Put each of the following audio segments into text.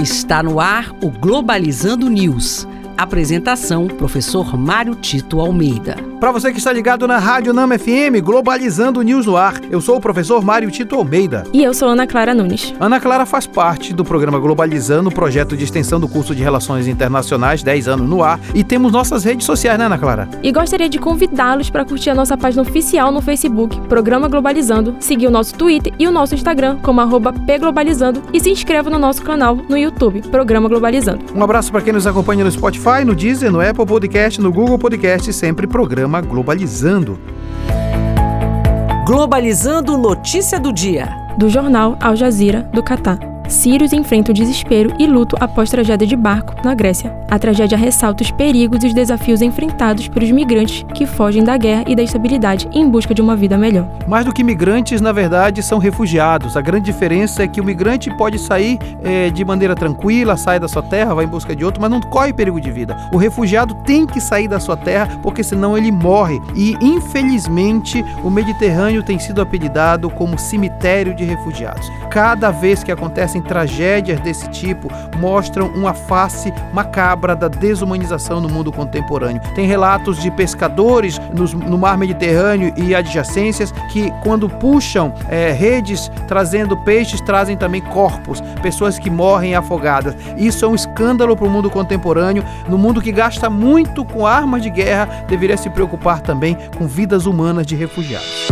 Está no ar o Globalizando News. Apresentação: Professor Mário Tito Almeida. Para você que está ligado na Rádio Nama FM, Globalizando News no Ar, eu sou o professor Mário Tito Almeida. E eu sou Ana Clara Nunes. Ana Clara faz parte do programa Globalizando, projeto de extensão do curso de Relações Internacionais, 10 anos no ar, e temos nossas redes sociais, né, Ana Clara? E gostaria de convidá-los para curtir a nossa página oficial no Facebook, Programa Globalizando, seguir o nosso Twitter e o nosso Instagram como arroba pglobalizando e se inscreva no nosso canal no YouTube, Programa Globalizando. Um abraço para quem nos acompanha no Spotify, no Deezer, no Apple Podcast, no Google Podcast, sempre programa programa Globalizando. Globalizando Notícia do Dia. Do jornal Al Jazeera, do Catar. Sírios enfrentam desespero e luto após tragédia de barco na Grécia. A tragédia ressalta os perigos e os desafios enfrentados pelos migrantes que fogem da guerra e da instabilidade em busca de uma vida melhor. Mais do que migrantes, na verdade, são refugiados. A grande diferença é que o migrante pode sair é, de maneira tranquila, sai da sua terra, vai em busca de outro, mas não corre perigo de vida. O refugiado tem que sair da sua terra porque senão ele morre. E infelizmente o Mediterrâneo tem sido apelidado como cemitério de refugiados. Cada vez que acontecem tragédias desse tipo mostram uma face macabra da desumanização no mundo contemporâneo. Tem relatos de pescadores no mar Mediterrâneo e adjacências que, quando puxam é, redes trazendo peixes, trazem também corpos, pessoas que morrem afogadas. Isso é um escândalo para o mundo contemporâneo. No mundo que gasta muito com armas de guerra, deveria se preocupar também com vidas humanas de refugiados.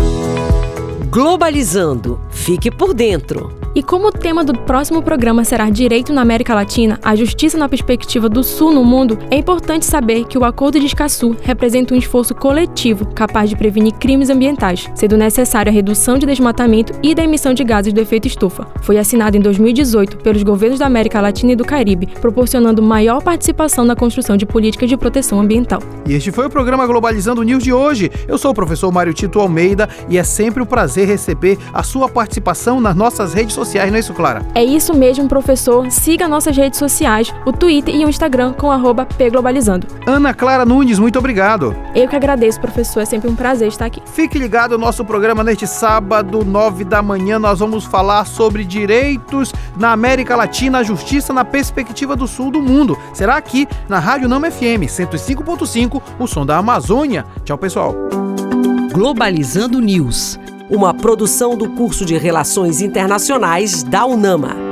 Globalizando. Fique por dentro. Como o tema do próximo programa será Direito na América Latina, a justiça na perspectiva do Sul no mundo, é importante saber que o Acordo de Escaçu representa um esforço coletivo capaz de prevenir crimes ambientais, sendo necessária a redução de desmatamento e da emissão de gases do efeito estufa. Foi assinado em 2018 pelos governos da América Latina e do Caribe, proporcionando maior participação na construção de políticas de proteção ambiental. E este foi o programa Globalizando News de hoje. Eu sou o professor Mário Tito Almeida e é sempre um prazer receber a sua participação nas nossas redes sociais sociais, não é isso, Clara? É isso mesmo, professor. Siga nossas redes sociais, o Twitter e o Instagram com pglobalizando. Ana Clara Nunes, muito obrigado. Eu que agradeço, professor. É sempre um prazer estar aqui. Fique ligado ao nosso programa neste sábado, nove da manhã. Nós vamos falar sobre direitos na América Latina, a justiça na perspectiva do sul do mundo. Será aqui na Rádio Nama FM 105.5, o som da Amazônia. Tchau, pessoal. Globalizando News uma produção do curso de Relações Internacionais da UNAMA.